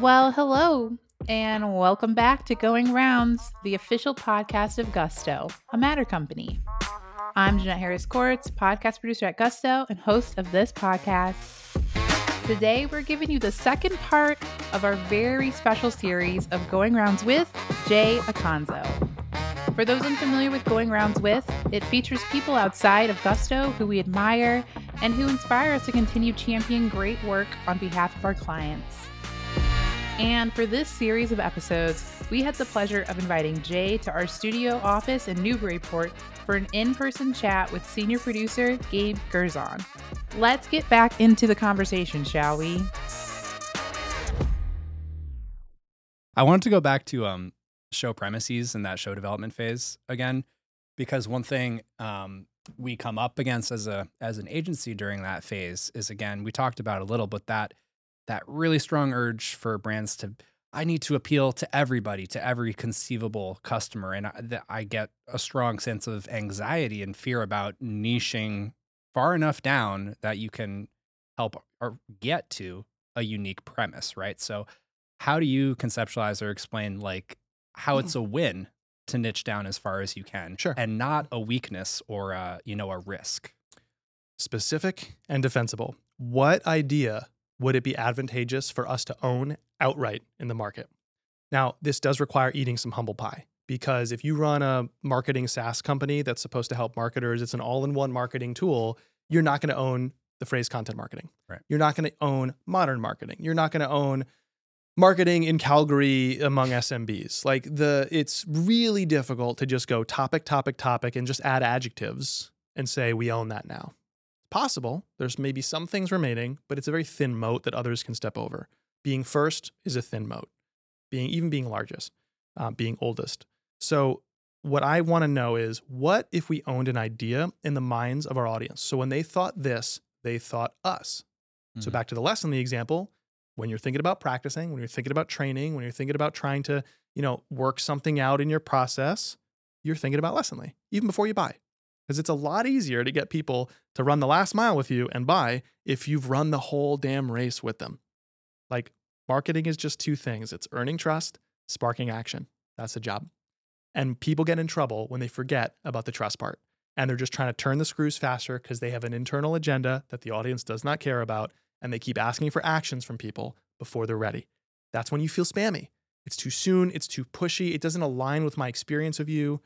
Well, hello, and welcome back to Going Rounds, the official podcast of Gusto, a matter company. I'm Jeanette Harris Courts, podcast producer at Gusto and host of this podcast. Today, we're giving you the second part of our very special series of Going Rounds with Jay Acunzo. For those unfamiliar with Going Rounds with, it features people outside of Gusto who we admire and who inspire us to continue championing great work on behalf of our clients. And for this series of episodes, we had the pleasure of inviting Jay to our studio office in Newburyport for an in person chat with senior producer Gabe Gerzon. Let's get back into the conversation, shall we? I wanted to go back to um, show premises and that show development phase again, because one thing um, we come up against as a as an agency during that phase is again we talked about a little, but that that really strong urge for brands to I need to appeal to everybody, to every conceivable customer, and I, I get a strong sense of anxiety and fear about niching far enough down that you can help or get to a unique premise, right? So, how do you conceptualize or explain like how it's mm. a win to niche down as far as you can, Sure. and not a weakness or a, you know a risk? specific and defensible. What idea would it be advantageous for us to own outright in the market? Now, this does require eating some humble pie because if you run a marketing SaaS company that's supposed to help marketers, it's an all in one marketing tool, you're not going to own the phrase content marketing. Right. You're not going to own modern marketing. You're not going to own marketing in Calgary among SMBs. Like the it's really difficult to just go topic topic topic and just add adjectives and say we own that now. It's possible. There's maybe some things remaining, but it's a very thin moat that others can step over. Being first is a thin moat. Being even being largest, uh, being oldest. So what I want to know is what if we owned an idea in the minds of our audience? So when they thought this, they thought us. So Mhm. back to the lesson, the example, when you're thinking about practicing, when you're thinking about training, when you're thinking about trying to, you know, work something out in your process, you're thinking about Lessonly even before you buy. Because it's a lot easier to get people to run the last mile with you and buy if you've run the whole damn race with them. Like marketing is just two things. It's earning trust, sparking action. That's the job. And people get in trouble when they forget about the trust part. And they're just trying to turn the screws faster because they have an internal agenda that the audience does not care about. And they keep asking for actions from people before they're ready. That's when you feel spammy. It's too soon. It's too pushy. It doesn't align with my experience of you.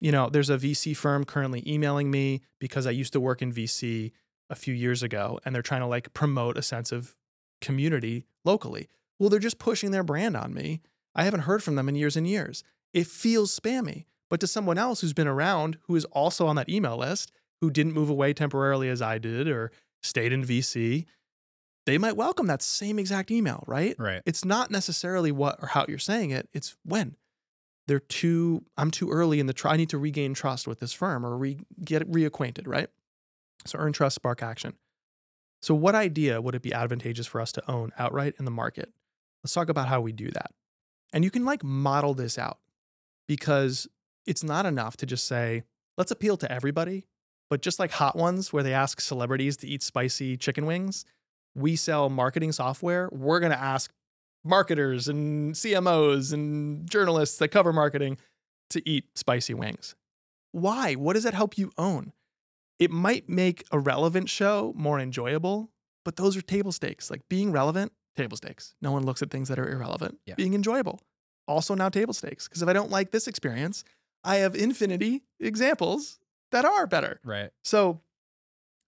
You know, there's a VC firm currently emailing me because I used to work in VC a few years ago and they're trying to like promote a sense of community locally. Well, they're just pushing their brand on me. I haven't heard from them in years and years. It feels spammy. But to someone else who's been around, who is also on that email list, who didn't move away temporarily as I did or stayed in VC, they might welcome that same exact email, right? right. It's not necessarily what or how you're saying it, it's when. They're too, I'm too early in the try. I need to regain trust with this firm or re, get reacquainted, right? So earn trust, spark action. So, what idea would it be advantageous for us to own outright in the market? Let's talk about how we do that. And you can like model this out because it's not enough to just say, let's appeal to everybody. But just like Hot Ones, where they ask celebrities to eat spicy chicken wings, we sell marketing software. We're going to ask marketers and CMOs and journalists that cover marketing to eat spicy wings. Why? What does that help you own? It might make a relevant show more enjoyable, but those are table stakes. Like being relevant, table stakes. No one looks at things that are irrelevant. Yeah. Being enjoyable, also now table stakes. Because if I don't like this experience, I have infinity examples that are better. Right. So,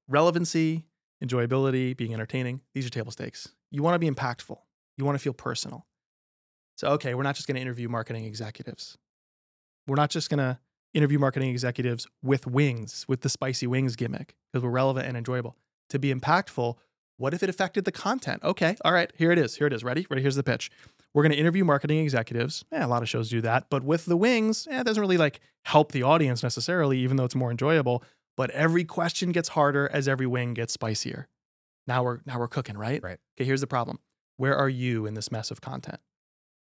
relevancy, enjoyability, being entertaining, these are table stakes. You want to be impactful, you want to feel personal. So, okay, we're not just going to interview marketing executives. We're not just going to interview marketing executives with wings, with the spicy wings gimmick, because we're relevant and enjoyable. To be impactful, what if it affected the content? Okay, all right, here it is. Here it is. Ready? Ready? Here's the pitch. We're going to interview marketing executives. Eh, a lot of shows do that, but with the wings, eh, it doesn't really like help the audience necessarily, even though it's more enjoyable. But every question gets harder as every wing gets spicier. Now we're now we're cooking, right? Right. Okay, here's the problem. Where are you in this mess of content?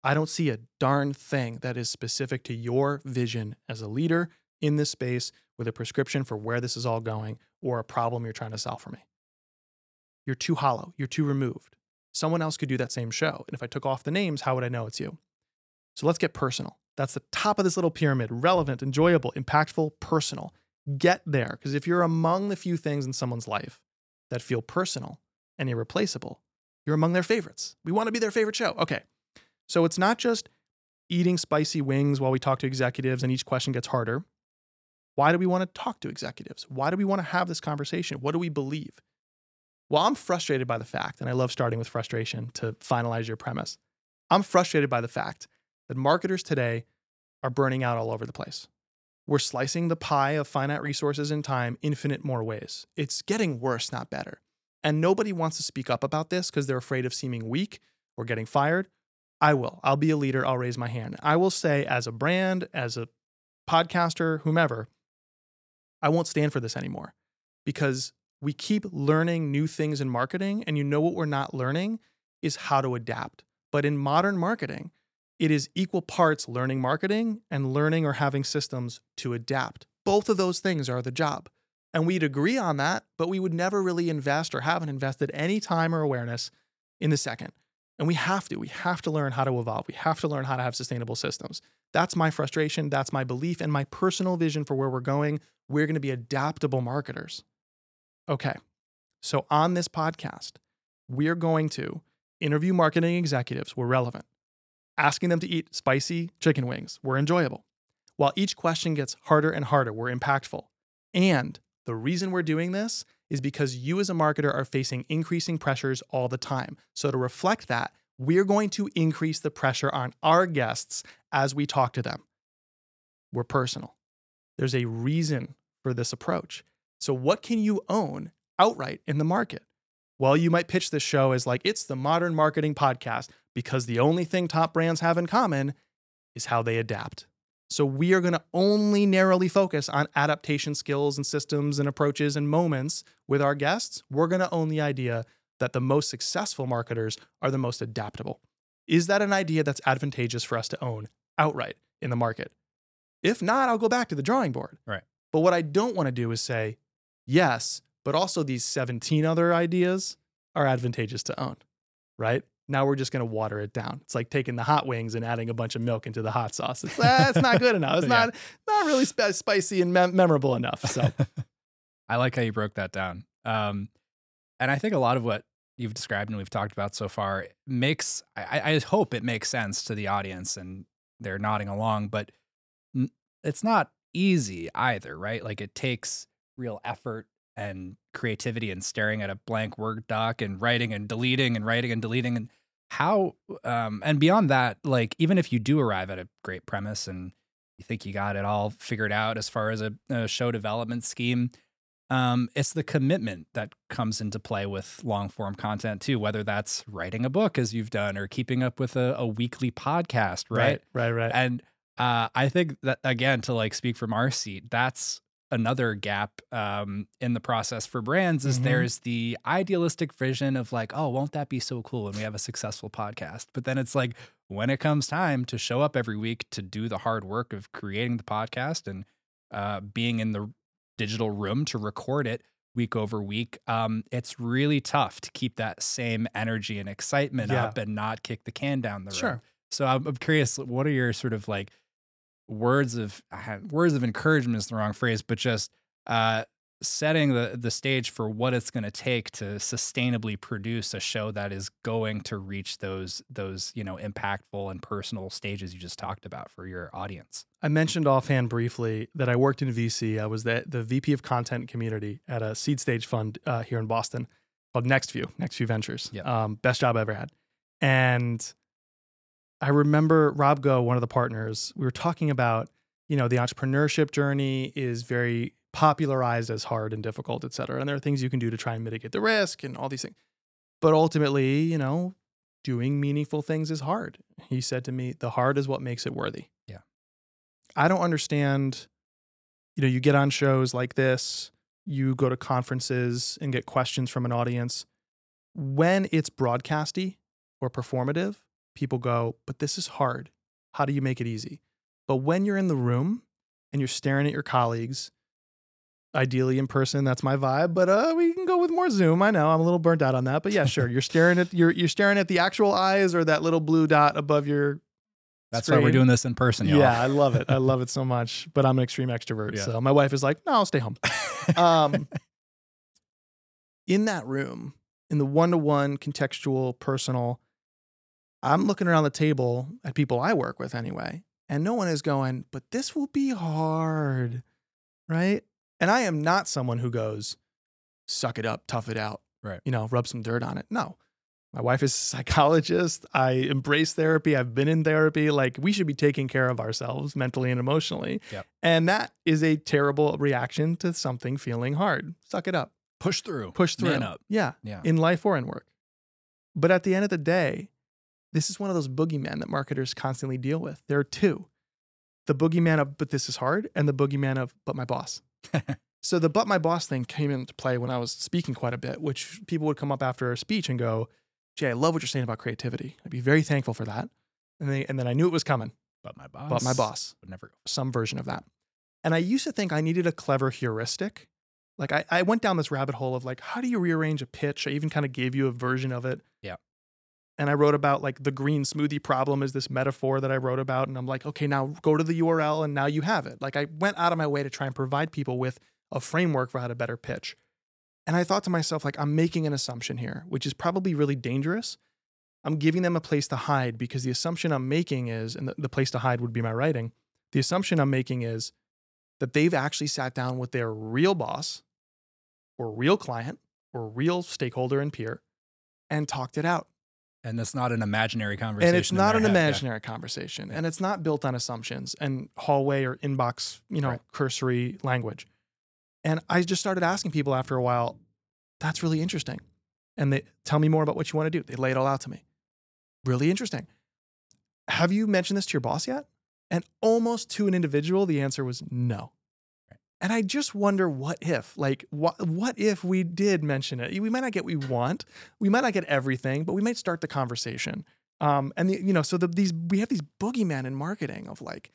I don't see a darn thing that is specific to your vision as a leader in this space with a prescription for where this is all going or a problem you're trying to solve for me. You're too hollow. You're too removed. Someone else could do that same show. And if I took off the names, how would I know it's you? So let's get personal. That's the top of this little pyramid relevant, enjoyable, impactful, personal. Get there. Because if you're among the few things in someone's life that feel personal and irreplaceable, you're among their favorites. We want to be their favorite show. Okay. So it's not just eating spicy wings while we talk to executives and each question gets harder. Why do we want to talk to executives? Why do we want to have this conversation? What do we believe? Well, I'm frustrated by the fact, and I love starting with frustration to finalize your premise. I'm frustrated by the fact that marketers today are burning out all over the place. We're slicing the pie of finite resources and time infinite more ways. It's getting worse, not better. And nobody wants to speak up about this because they're afraid of seeming weak or getting fired. I will. I'll be a leader. I'll raise my hand. I will say, as a brand, as a podcaster, whomever, I won't stand for this anymore because we keep learning new things in marketing. And you know what we're not learning is how to adapt. But in modern marketing, it is equal parts learning marketing and learning or having systems to adapt. Both of those things are the job. And we'd agree on that, but we would never really invest or haven't invested any time or awareness in the second. And we have to. We have to learn how to evolve. We have to learn how to have sustainable systems. That's my frustration. That's my belief and my personal vision for where we're going. We're going to be adaptable marketers. Okay. So on this podcast, we're going to interview marketing executives where relevant, asking them to eat spicy chicken wings were enjoyable. While each question gets harder and harder, we're impactful. And the reason we're doing this is because you as a marketer are facing increasing pressures all the time. So to reflect that, we're going to increase the pressure on our guests as we talk to them. We're personal. There's a reason for this approach. So, what can you own outright in the market? Well, you might pitch this show as like it's the modern marketing podcast because the only thing top brands have in common is how they adapt. So, we are going to only narrowly focus on adaptation skills and systems and approaches and moments with our guests. We're going to own the idea that the most successful marketers are the most adaptable. Is that an idea that's advantageous for us to own outright in the market? If not, I'll go back to the drawing board. Right. But what I don't want to do is say, Yes, but also these 17 other ideas are advantageous to own, right? Now we're just going to water it down. It's like taking the hot wings and adding a bunch of milk into the hot sauce. It's, uh, it's not good enough. It's yeah. not not really sp- spicy and memorable enough. So I like how you broke that down. Um, and I think a lot of what you've described and we've talked about so far makes I, I hope it makes sense to the audience and they're nodding along, but it's not easy either, right? Like it takes real effort and creativity and staring at a blank word doc and writing and deleting and writing and deleting and how um and beyond that like even if you do arrive at a great premise and you think you got it all figured out as far as a, a show development scheme um it's the commitment that comes into play with long form content too whether that's writing a book as you've done or keeping up with a, a weekly podcast right right right, right. and uh, I think that again to like speak from our seat, that's another gap um, in the process for brands is mm-hmm. there's the idealistic vision of like, oh, won't that be so cool when we have a successful podcast? But then it's like when it comes time to show up every week to do the hard work of creating the podcast and uh, being in the digital room to record it week over week, um, it's really tough to keep that same energy and excitement yeah. up and not kick the can down the road. Sure. So I'm, I'm curious, what are your sort of like words of words of encouragement is the wrong phrase, but just uh, setting the the stage for what it's going to take to sustainably produce a show that is going to reach those those you know impactful and personal stages you just talked about for your audience. I mentioned offhand briefly that I worked in VC. I was the the VP of content community at a seed stage fund uh, here in Boston called Next View, Nextview, Nextview Ventures. Yep. Um, best job I ever had, and I remember Rob Go, one of the partners, we were talking about, you know, the entrepreneurship journey is very popularized as hard and difficult, et cetera. And there are things you can do to try and mitigate the risk and all these things. But ultimately, you know, doing meaningful things is hard. He said to me, the hard is what makes it worthy. Yeah. I don't understand, you know, you get on shows like this, you go to conferences and get questions from an audience. When it's broadcasty or performative, people go, but this is hard. How do you make it easy? But when you're in the room and you're staring at your colleagues, ideally in person. That's my vibe. But uh, we can go with more Zoom. I know I'm a little burnt out on that, but yeah, sure. You're staring at you're you're staring at the actual eyes or that little blue dot above your. That's why we're doing this in person, y'all. Yeah, I love it. I love it so much. But I'm an extreme extrovert, Yeah. so my wife is like, "No, I'll stay home." um, in that room, in the one to one, contextual, personal, I'm looking around the table at people I work with anyway, and no one is going, but this will be hard, right? And I am not someone who goes, suck it up, tough it out, Right. You know, rub some dirt on it. No. My wife is a psychologist. I embrace therapy. I've been in therapy. Like, we should be taking care of ourselves mentally and emotionally. Yep. And that is a terrible reaction to something feeling hard. Suck it up, Push through. push through. Man up. Yeah, Yeah. in life or in work. But at the end of the day, this is one of those boogeymen that marketers constantly deal with. There are two the boogeyman of, but this is hard, and the boogeyman of, but my boss. so the but my boss thing came into play when I was speaking quite a bit, which people would come up after a speech and go, Jay, I love what you're saying about creativity. I'd be very thankful for that. And, they, and then I knew it was coming, But my boss. but my boss would never go. some version of that. And I used to think I needed a clever heuristic. Like I, I went down this rabbit hole of like, how do you rearrange a pitch? I even kind of gave you a version of it. Yeah. And I wrote about like the green smoothie problem is this metaphor that I wrote about. And I'm like, okay, now go to the URL and now you have it. Like I went out of my way to try and provide people with a framework for how to better pitch. And I thought to myself, like, I'm making an assumption here, which is probably really dangerous. I'm giving them a place to hide because the assumption I'm making is, and the, the place to hide would be my writing. The assumption I'm making is that they've actually sat down with their real boss or real client or real stakeholder and peer and talked it out. And it's not an imaginary conversation. And it's not an head. Yeah. imaginary conversation. And it's not built on assumptions and hallway or inbox, you know, Right. cursory language. And I just started asking people after a while, that's really interesting. And they tell me more about what you want to do. They lay it all out to me. Really interesting. Have you mentioned this to your boss yet? And almost to an individual, the answer was no. And I just wonder what if, like, what, if we did mention it? We might not get what we want, we might not get everything, but we might start the conversation. Um, and the, you know, so the, these we have these boogeymen in marketing of like,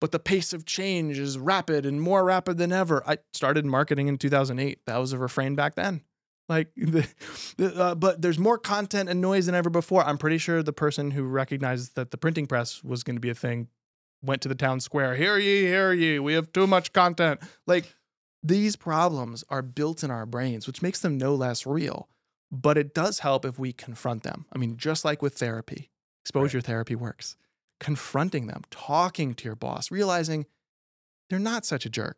but the pace of change is rapid and more rapid than ever. I started marketing in 2008. That was a refrain back then. Like, the, the, uh, but there's more content and noise than ever before. I'm pretty sure the person who recognized that the printing press was going to be a thing went to the town square. Hear ye, hear ye. We have too much content. Like, these problems are built in our brains, which makes them no less real. But it does help if we confront them. I mean, just like with therapy, exposure therapy works. Confronting them, talking to your boss, realizing they're not such a jerk,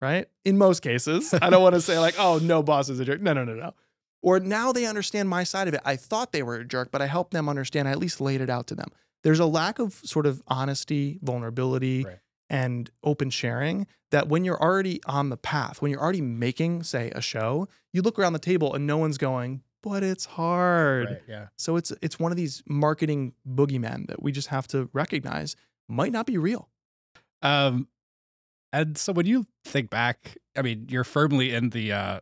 right? In most cases, I don't want to say like, oh, no boss is a jerk. No, no, no, no. Or now they understand my side of it. I thought they were a jerk, but I helped them understand. I at least laid it out to them. There's a lack of sort of honesty, vulnerability, Right. and open sharing that when you're already on the path, when you're already making, say, a show, you look around the table and no one's going, but it's hard. Right, yeah. So it's it's one of these marketing boogeymen that we just have to recognize might not be real. Um, and so when you think back, I mean, you're firmly in the, uh,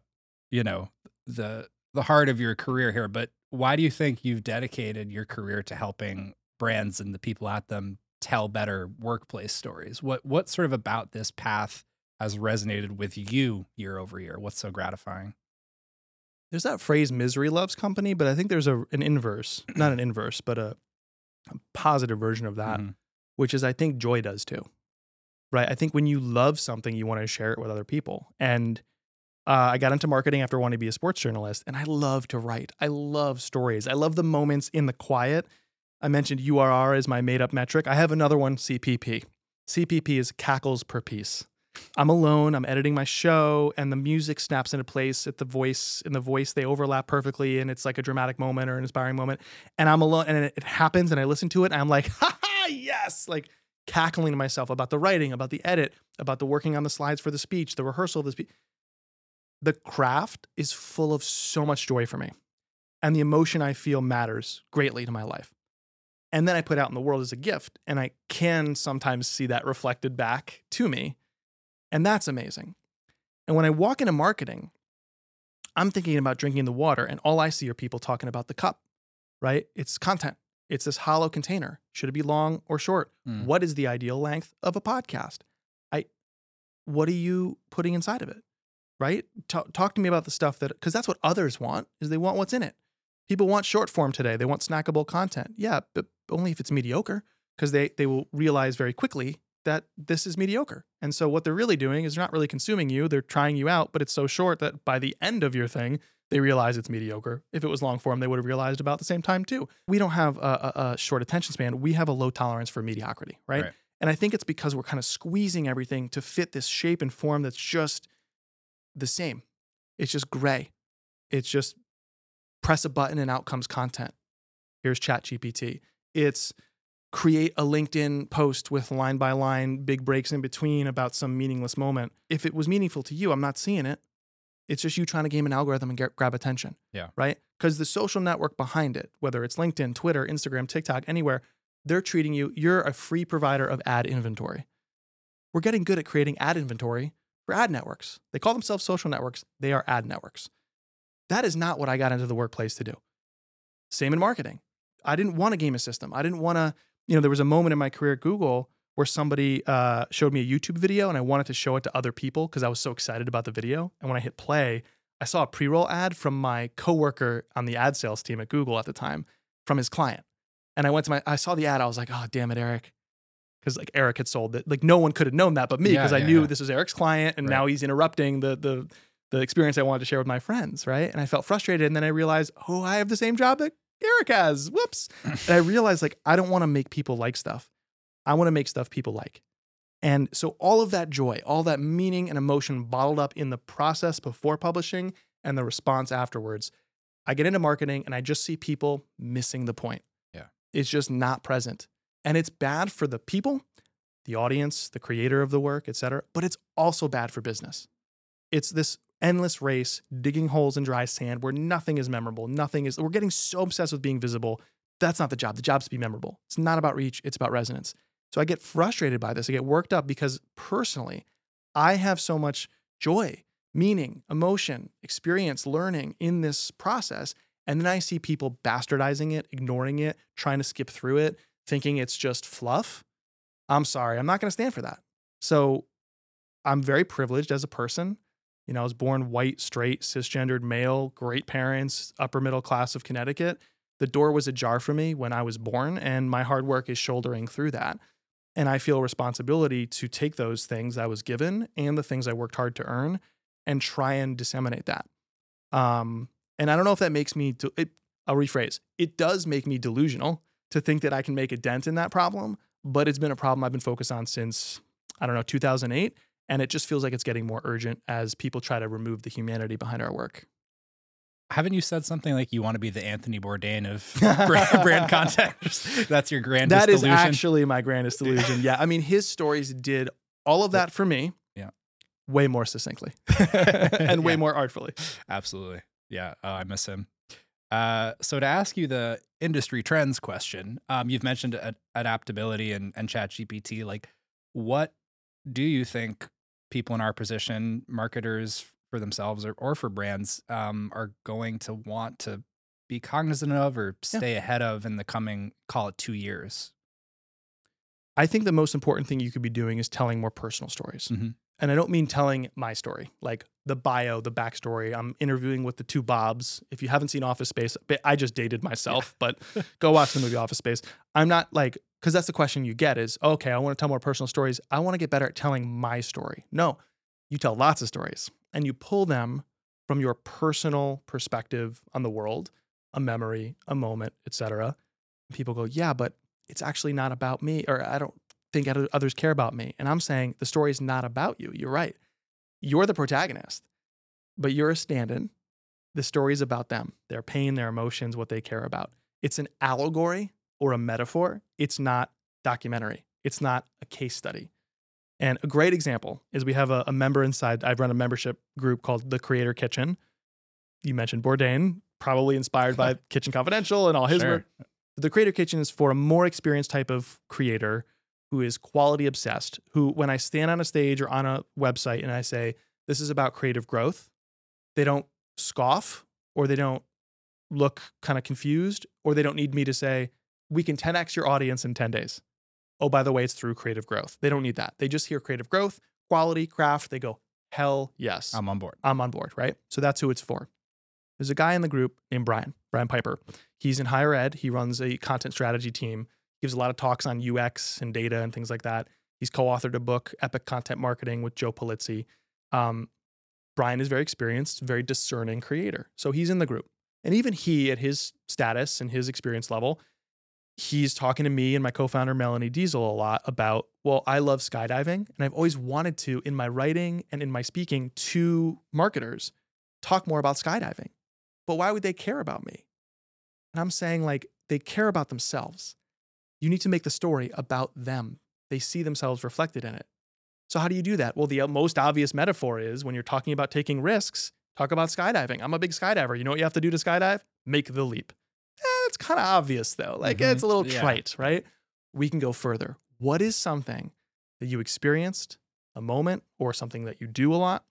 you know, the the heart of your career here. But why do you think you've dedicated your career to helping brands and the people at them tell better workplace stories? What what sort of about this path has resonated with you year over year? What's so gratifying? There's that phrase misery loves company, but I think there's a an inverse, not an inverse, but a, a positive version of that, Mhm. which is I think joy does too. Right? I think when you love something, you want to share it with other people. And uh, I got into marketing after wanting to be a sports journalist, and I love to write. I love stories. I love the moments in the quiet. I mentioned URR as my made up metric. I have another one, CPP. CPP is cackles per piece. I'm alone. I'm editing my show, and the music snaps into place at the voice. In the voice, they overlap perfectly, and it's like a dramatic moment or an inspiring moment. And I'm alone, and it, happens, and I listen to it, and I'm like, ha ha, yes, like cackling to myself about the writing, about the edit, about the working on the slides for the speech, the rehearsal of the speech. The craft is full of so much joy for me, and the emotion I feel matters greatly to my life. And then I put out in the world as a gift, and I can sometimes see that reflected back to me. And that's amazing. And when I walk into marketing, I'm thinking about drinking the water, and all I see are people talking about the cup, right? It's content. It's this hollow container. Should it be long or short? Mm. What is the ideal length of a podcast? I what are you putting inside of it? right? Talk, talk to me about the stuff that, because that's what others want, is they want what's in it. People want short form today. They want snackable content. Yeah, but only if it's mediocre, because they they will realize very quickly that this is mediocre. And so what they're really doing is they're not really consuming you. They're trying you out, but it's so short that by the end of your thing, they realize it's mediocre. If it was long form, they would have realized about the same time too. We don't have a, a, a short attention span. We have a low tolerance for mediocrity, right? Right. And I think it's because we're kind of squeezing everything to fit this shape and form that's just the same. It's just gray. It's just press a button and out comes content. Here's ChatGPT. It's create a LinkedIn post with line by line, big breaks in between about some meaningless moment. If it was meaningful to you, I'm not seeing it. It's just you trying to game an algorithm and get, grab attention. Yeah. Right? Because the social network behind it, whether it's LinkedIn, Twitter, Instagram, TikTok, anywhere, they're treating you, you're a free provider of ad inventory. We're getting good at creating ad inventory for ad networks. They call themselves social networks, they are ad networks. That is not what I got into the workplace to do. Same in marketing. I didn't want to game a system. I didn't want to, you know, there was a moment in my career at Google where somebody uh, showed me a YouTube video and I wanted to show it to other people because I was so excited about the video. And when I hit play, I saw a pre roll ad from my coworker on the ad sales team at Google at the time from his client. And I went to my, I saw the ad. I was like, oh, damn it, Eric. Because like Eric had sold it. Like no one could have known that but me Yeah, because I knew yeah. this was Eric's client and now he's interrupting the, the, the experience I wanted to share with my friends. Right. And I felt frustrated. And then I realized, oh, I have the same job that Eric has. Whoops. and I realized like, I don't want to make people like stuff. I want to make stuff people like. And so all of that joy, all that meaning and emotion bottled up in the process before publishing and the response afterwards, I get into marketing and I just see people missing the point. Yeah. It's just not present. And it's bad for the people, the audience, the creator of the work, et cetera, but it's also bad for business. It's this endless race, digging holes in dry sand where nothing is memorable. Nothing is, we're getting so obsessed with being visible. That's not the job. The job's to be memorable. It's not about reach, it's about resonance. So I get frustrated by this. I get worked up because personally, I have so much joy, meaning, emotion, experience, learning in this process. And then I see people bastardizing it, ignoring it, trying to skip through it, thinking it's just fluff. I'm sorry, I'm not going to stand for that. So I'm very privileged as a person. You know, I was born white, straight, cisgendered male, great parents, upper middle class of Connecticut. The door was ajar for me when I was born, and my hard work is shouldering through that. And I feel responsibility to take those things I was given and the things I worked hard to earn and try and disseminate that. Um, and I don't know if that makes me, de- it, I'll rephrase, it does make me delusional to think that I can make a dent in that problem, but it's been a problem I've been focused on since, I don't know, 2008. And it just feels like it's getting more urgent as people try to remove the humanity behind our work. Haven't you said something like you want to be the Anthony Bourdain of brand, brand content? That's your grandest That is delusion. actually my grandest delusion. Yeah. I mean, his stories did all of that for me. Yeah. Way more succinctly and way Yeah. more artfully. Absolutely. Yeah. Oh, I miss him. Uh, so to ask you the industry trends question, um, you've mentioned ad- adaptability and, and ChatGPT. Like what do you think people in our position, marketers for themselves or, or for brands, um, are going to want to be cognizant of or Yeah. stay ahead of in the coming, call it two years? I think the most important thing you could be doing is telling more personal stories. Mhm. And I don't mean telling my story, like the bio, the backstory. I'm interviewing with the two Bobs. If you haven't seen Office Space, I just dated myself, but go watch the movie Office Space. I'm not like, because that's the question you get is, okay, I want to tell more personal stories. I want to get better at telling my story. No, you tell lots of stories and you pull them from your personal perspective on the world, a memory, a moment, etc. People go, yeah, but it's actually not about me, or I don't think others care about me. And I'm saying the story is not about you. You're right. You're the protagonist, but you're a stand in. The story is about them, their pain, their emotions, what they care about. It's an allegory or a metaphor. It's not documentary. It's not a case study. And a great example is we have a, a member inside, I've run a membership group called the Creator Kitchen. You mentioned Bourdain, probably inspired by Kitchen Confidential and all his Sure. work. The Creator Kitchen is for a more experienced type of creator who is quality obsessed, who, when I stand on a stage or on a website and I say, this is about creative growth, they don't scoff or they don't look kind of confused or they don't need me to say, we can 10x your audience in 10 days. Oh, by the way, it's through creative growth. They don't need that. They just hear creative growth, quality, craft. They go, Hell yes. I'm on board. I'm on board, right? So that's who it's for. There's a guy in the group named Brian, Brian Piper. He's in higher ed. He runs a content strategy team, gives a lot of talks on UX and data and things like that. He's co authored a book, Epic Content Marketing, with Joe Pulizzi. Um, Brian is very experienced, very discerning creator. So he's in the group. And even he, at his status and his experience level, he's talking to me and my co-founder Melanie Deziel a lot about, well, I love skydiving and I've always wanted to in my writing and in my speaking to marketers talk more about skydiving. But why would they care about me? And I'm saying like they care about themselves. You need to make the story about them. They see themselves reflected in it. So how do you do that? Well, the uh, most obvious metaphor is when you're talking about taking risks, talk about skydiving. I'm a big skydiver. You know what you have to do to skydive? Make the leap. It's kind of obvious though. Like Mhm. it's a little Yeah. trite, right? We can go further. What is something that you experienced, a moment, or something that you do a lot,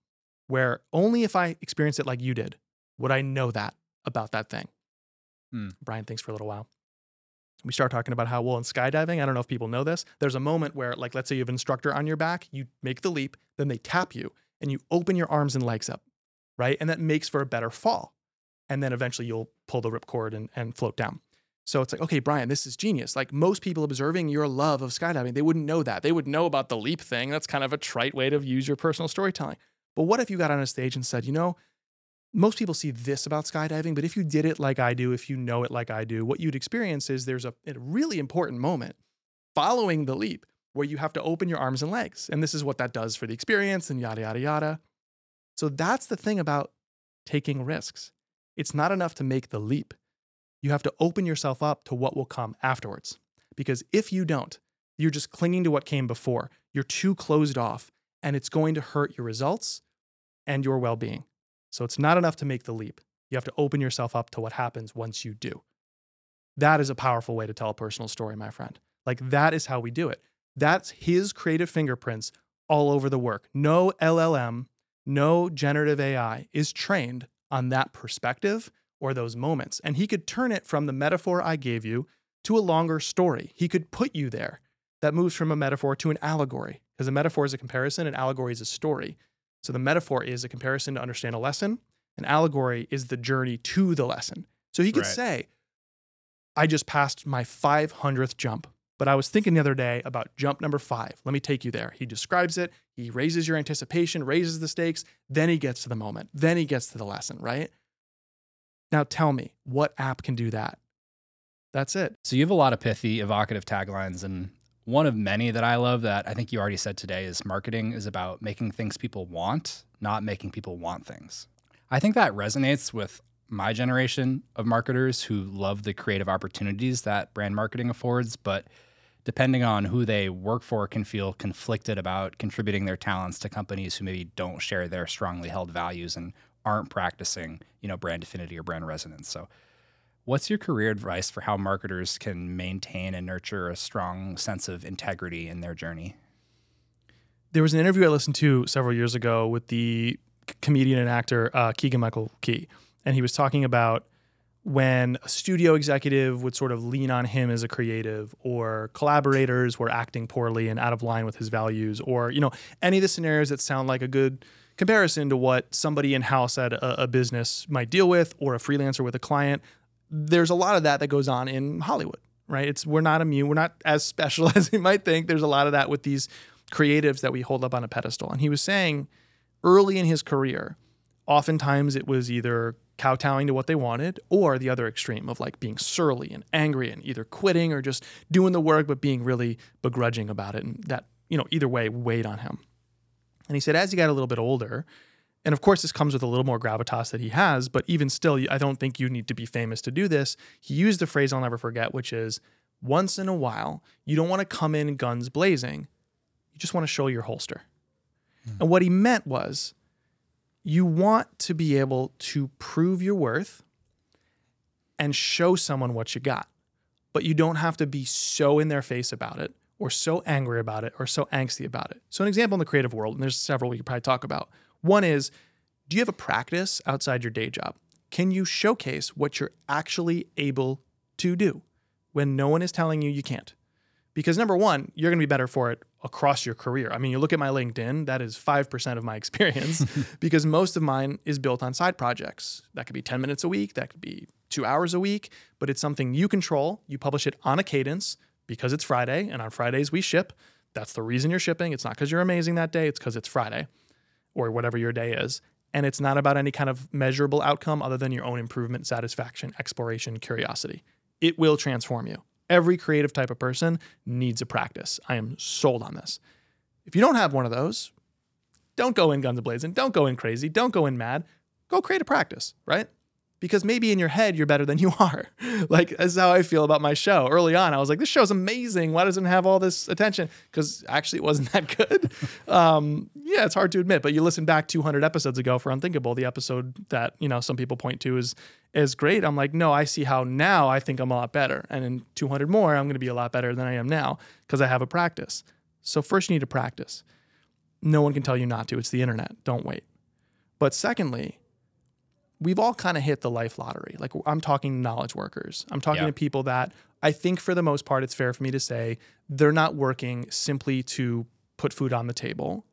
where only if I experienced it like you did would I know that about that thing? Hmm. Brian thinks for a little while. We start talking about how, well, in skydiving, I don't know if people know this, there's a moment where, like, let's say you have an instructor on your back, you make the leap, then they tap you, and you open your arms and legs up, right? And that makes for a better fall. And then eventually you'll pull the ripcord and, and float down. So it's like, okay, Brian, this is genius. Like most people observing your love of skydiving, they wouldn't know that. They would know about the leap thing. That's kind of a trite way to use your personal storytelling. But what if you got on a stage and said, you know, most people see this about skydiving, but if you did it like I do, if you know it like I do, what you'd experience is there's a, a really important moment following the leap where you have to open your arms and legs. And this is what that does for the experience and yada, yada, yada. So that's the thing about taking risks. It's not enough to make the leap. You have to open yourself up to what will come afterwards. Because if you don't, you're just clinging to what came before. You're too closed off, and it's going to hurt your results and your well being. So it's not enough to make the leap. You have to open yourself up to what happens once you do. That is a powerful way to tell a personal story, my friend. Like, that is how we do it. That's his creative fingerprints all over the work. No LLM, no generative AI is trained on that perspective or those moments. And he could turn it from the metaphor I gave you to a longer story. He could put you there that moves from a metaphor to an allegory, because a metaphor is a comparison, an allegory is a story. So the metaphor is a comparison to understand a lesson, an allegory is the journey to the lesson. So he could Right. say, I just passed my 500th jump, but I was thinking the other day about jump number five. Let me take you there. He describes it, he raises your anticipation, raises the stakes, then he gets to the moment, then he gets to the lesson, right? Now tell me, what app can do that? That's it. So you have a lot of pithy, evocative taglines, and one of many that I love that I think you already said today is marketing is about making things people want, not making people want things. I think that resonates with my generation of marketers who love the creative opportunities that brand marketing affords, but depending on who they work for can feel conflicted about contributing their talents to companies who maybe don't share their strongly held values and aren't practicing, you know, brand affinity or brand resonance. So What's your career advice for how marketers can maintain and nurture a strong sense of integrity in their journey? There was an interview I listened to several years ago with the comedian and actor uh, Keegan Michael Key, and he was talking about when a studio executive would sort of lean on him as a creative, or collaborators were acting poorly and out of line with his values, or you know any of the scenarios that sound like a good comparison to what somebody in house at a, a business might deal with, or a freelancer with a client. There's a lot of that that goes on in Hollywood, right? It's we're not immune. We're not as special as you might think. There's a lot of that with these creatives that we hold up on a pedestal. And he was saying early in his career, oftentimes it was either kowtowing to what they wanted or the other extreme of like being surly and angry and either quitting or just doing the work but being really begrudging about it. And that, you know, either way weighed on him. And he said, as he got a little bit older, and of course, this comes with a little more gravitas that he has, but even still, I don't think you need to be famous to do this. He used a phrase I'll never forget, which is once in a while, you don't want to come in guns blazing. You just want to show your holster. Hmm. And what he meant was you want to be able to prove your worth and show someone what you got, but you don't have to be so in their face about it or so angry about it or so angsty about it. So, an example in the creative world, and there's several we could probably talk about. One is do you have a practice outside your day job? Can you showcase what you're actually able to do when no one is telling you you can't? Because number one, you're going to be better for it across your career. I mean, you look at my LinkedIn, that is 5% of my experience because most of mine is built on side projects. That could be 10 minutes a week, that could be two hours a week, but it's something you control. You publish it on a cadence because it's Friday, and on Fridays we ship. That's the reason you're shipping. It's not because you're amazing that day, it's because it's Friday or whatever your day is. And it's not about any kind of measurable outcome other than your own improvement, satisfaction, exploration, curiosity. It will transform you. Every creative type of person needs a practice. I am sold on this. If you don't have one of those, don't go in guns a-blazing. don't go in crazy, don't go in mad. Go create a practice, right? Because maybe in your head you're better than you are. like that's how I feel about my show. Early on, I was like, this show's amazing. Why doesn't it have all this attention? Because actually, it wasn't that good. um, yeah, it's hard to admit, but you listen back 200 episodes ago for Unthinkable, the episode that you know some people point to is is great. I'm like, no, I see how now I think I'm a lot better, and in 200 more, I'm going to be a lot better than I am now because I have a practice. So first, you need to practice. No one can tell you not to. It's the internet. Don't wait. But secondly, we've all kind of hit the life lottery. Like I'm talking knowledge workers. I'm talking Yeah. to people that I think for the most part it's fair for me to say they're not working simply to put food on the table.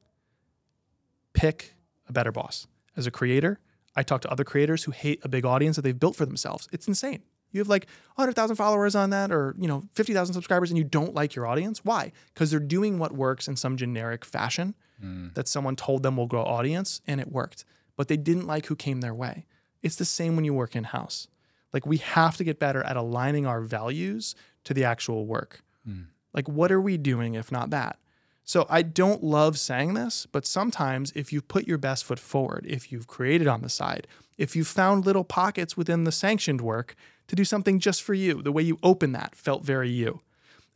Pick a better boss. As a creator, I talk to other creators who hate a big audience that they've built for themselves. It's insane. You have like 100,000 followers on that or, you know, 50,000 subscribers and you don't like your audience. Why? Because they're doing what works in some generic fashion mm. that someone told them will grow audience and it worked. But they didn't like who came their way. It's the same when you work in house. Like we have to get better at aligning our values to the actual work. Hmm. Like what are we doing if not that? So I don't love saying this, but sometimes if you've put your best foot forward, if you've created on the side, if you've found little pockets within the sanctioned work to do something just for you, the way you open that felt very you.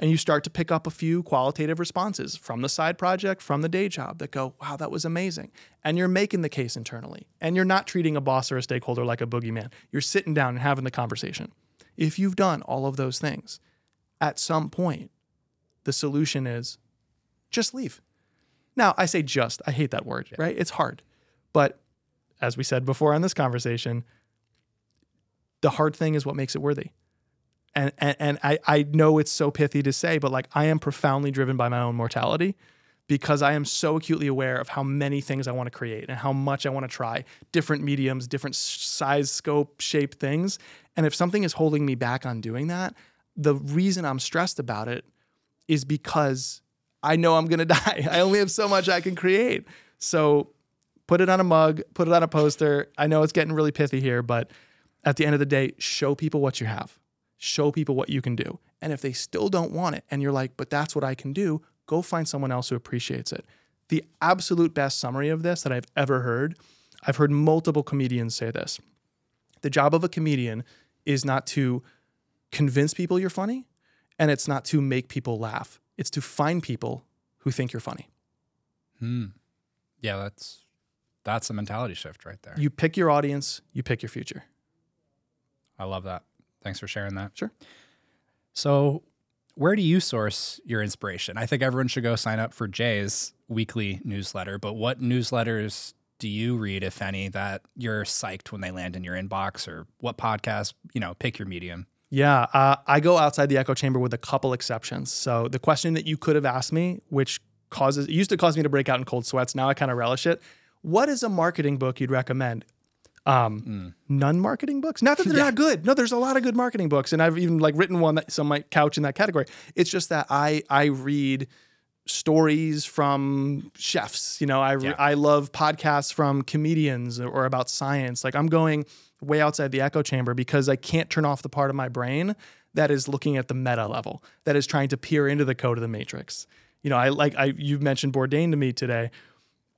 And you start to pick up a few qualitative responses from the side project, from the day job that go, wow, that was amazing. And you're making the case internally. And you're not treating a boss or a stakeholder like a boogeyman. You're sitting down and having the conversation. If you've done all of those things, at some point, the solution is just leave. Now, I say just, I hate that word, right? It's hard. But as we said before on this conversation, the hard thing is what makes it worthy. And, and, and I, I know it's so pithy to say, but like I am profoundly driven by my own mortality because I am so acutely aware of how many things I want to create and how much I want to try different mediums, different size, scope, shape things. And if something is holding me back on doing that, the reason I'm stressed about it is because I know I'm going to die. I only have so much I can create. So put it on a mug, put it on a poster. I know it's getting really pithy here, but at the end of the day, show people what you have. Show people what you can do. And if they still don't want it and you're like, but that's what I can do, go find someone else who appreciates it. The absolute best summary of this that I've ever heard, I've heard multiple comedians say this. The job of a comedian is not to convince people you're funny, and it's not to make people laugh. It's to find people who think you're funny. Hmm. Yeah, that's that's a mentality shift right there. You pick your audience, you pick your future. I love that. Thanks for sharing that. Sure. So, where do you source your inspiration? I think everyone should go sign up for Jay's weekly newsletter, but what newsletters do you read, if any, that you're psyched when they land in your inbox or what podcast, you know, pick your medium? Yeah, uh, I go outside the echo chamber with a couple exceptions. So the question that you could have asked me, which causes it used to cause me to break out in cold sweats. Now I kind of relish it. What is a marketing book you'd recommend? Um, None marketing books. Not that they're not good. No, there's a lot of good marketing books, and I've even like written one that some might couch in that category. It's just that I I read stories from chefs. You know, I Yeah. I love podcasts from comedians or about science. Like I'm going way outside the echo chamber because I can't turn off the part of my brain that is looking at the meta level, that is trying to peer into the code of the matrix. You know, I like I you mentioned Bourdain to me today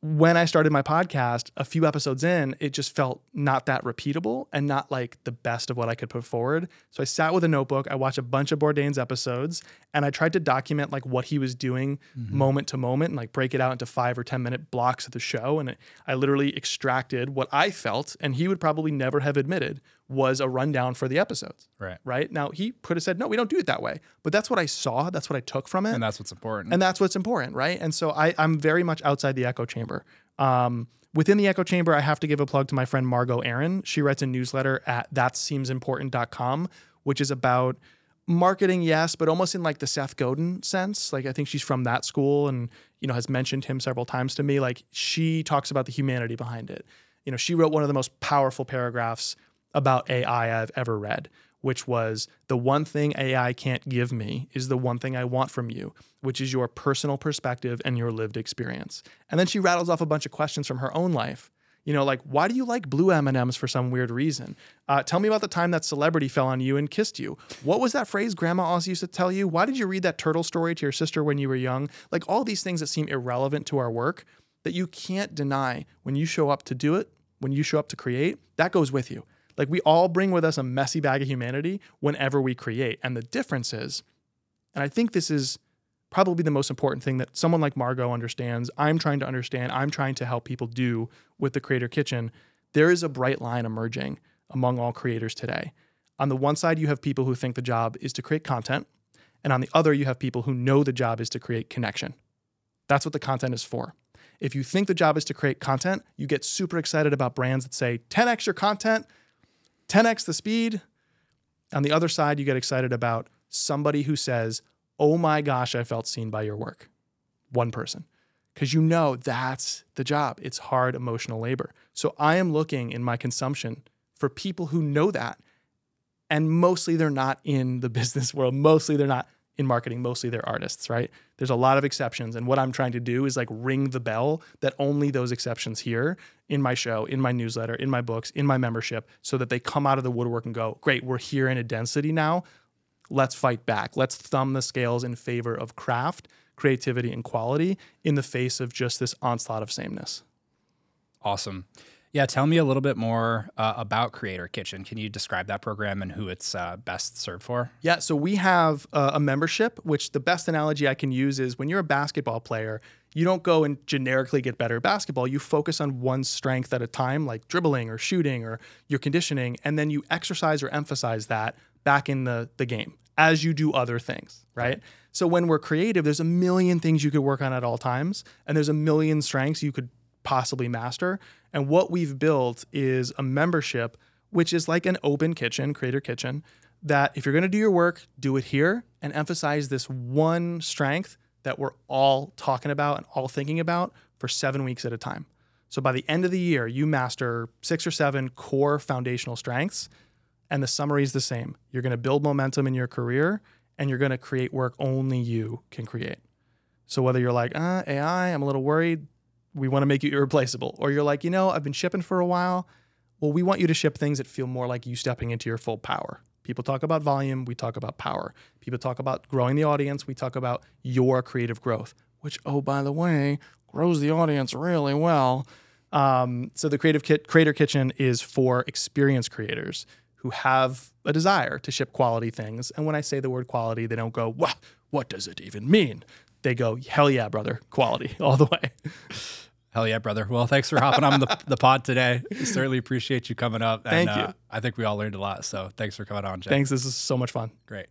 when I started my podcast, a few episodes in, it just felt not that repeatable and not like the best of what I could put forward. So I sat with a notebook, I watched a bunch of Bourdain's episodes, and I tried to document like what he was doing mm-hmm. moment to moment and like break it out into five or 10 minute blocks of the show. And it, I literally extracted what I felt, and he would probably never have admitted was a rundown for the episodes. Right. Right. Now, he could have said, no, we don't do it that way. But that's what I saw. That's what I took from it And that's what's important. and that's what's important, right? And so I, I'm very much outside the echo chamber. Um, within the echo chamber, I have to give a plug to my friend Margo Aaron. She writes a newsletter at thatseemsimportant.com, which is about marketing, yes, but almost in like the Seth Godin sense. Like I think she's from that school and you know has mentioned him several times to me. Like she talks about the humanity behind it. You know, she wrote one of the most powerful paragraphs about AI I've ever read, which was the one thing AI can't give me is the one thing I want from you, which is your personal perspective and your lived experience. And then she rattles off a bunch of questions from her own life. You know, like why do you like blue M and M's for some weird reason? Uh, tell me about the time that celebrity fell on you and kissed you. What was that phrase Grandma always used to tell you? Why did you read that turtle story to your sister when you were young? Like all these things that seem irrelevant to our work that you can't deny when you show up to do it, when you show up to create, that goes with you. Like we all bring with us a messy bag of humanity whenever we create. And the difference is, and I think this is probably the most important thing that someone like Margo understands, I'm trying to understand, I'm trying to help people do with the Creator Kitchen. There is a bright line emerging among all creators today. On the one side, you have people who think the job is to create content. And on the other, you have people who know the job is to create connection. That's what the content is for. If you think the job is to create content, you get super excited about brands that say 10x your content, 10x the speed. On the other side, you get excited about somebody who says, Oh my gosh, I felt seen by your work. One person. Because you know that's the job. It's hard emotional labor. So I am looking in my consumption for people who know that. And mostly they're not in the business world. Mostly they're not in marketing, mostly they're artists, right? There's a lot of exceptions. And what I'm trying to do is like ring the bell that only those exceptions hear in my show, in my newsletter, in my books, in my membership, so that they come out of the woodwork and go, great, we're here in a density now. Let's fight back. Let's thumb the scales in favor of craft, creativity, and quality in the face of just this onslaught of sameness. Awesome. Yeah, tell me a little bit more uh, about Creator Kitchen. Can you describe that program and who it's uh, best served for? Yeah, so we have uh, a membership, which the best analogy I can use is when you're a basketball player, you don't go and generically get better at basketball. You focus on one strength at a time, like dribbling or shooting or your conditioning, and then you exercise or emphasize that back in the, the game as you do other things, right? So when we're creative, there's a million things you could work on at all times, and there's a million strengths you could possibly master. And what we've built is a membership, which is like an open kitchen, Creator Kitchen, that if you're going to do your work, do it here and emphasize this one strength that we're all talking about and all thinking about for seven weeks at a time. So by the end of the year, you master six or seven core foundational strengths. And the summary is the same. You're going to build momentum in your career and you're going to create work only you can create. So whether you're like, uh, AI, I'm a little worried, we want to make you irreplaceable. Or you're like, you know, I've been shipping for a while. Well, we want you to ship things that feel more like you stepping into your full power. People talk about volume, we talk about power. People talk about growing the audience, we talk about your creative growth, which, oh, by the way, grows the audience really well. Um, so the Creative Kit Creator Kitchen is for experienced creators who have a desire to ship quality things. And when I say the word quality, they don't go, "What? What does it even mean?" They go, "Hell yeah, brother, quality all the way." Hell yeah, brother. Well, thanks for hopping on the, the pod today. Certainly appreciate you coming up. And, Thank you. Uh, I think we all learned a lot. So thanks for coming on, Jay. Thanks. This is so much fun. Great.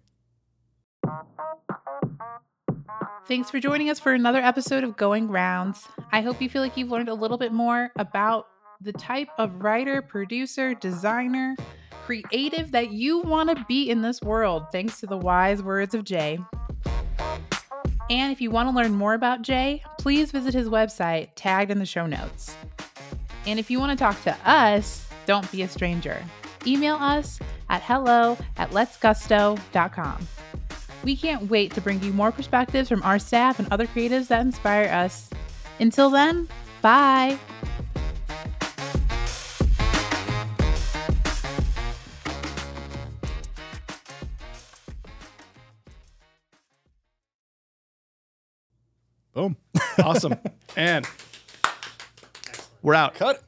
Thanks for joining us for another episode of Going Rounds. I hope you feel like you've learned a little bit more about the type of writer, producer, designer, creative that you want to be in this world, thanks to the wise words of Jay. And if you want to learn more about Jay, please visit his website tagged in the show notes. And if you want to talk to us, don't be a stranger. Email us at hello at letsgusto.com. We can't wait to bring you more perspectives from our staff and other creatives that inspire us. Until then, bye. Boom. Awesome. and we're out. Cut.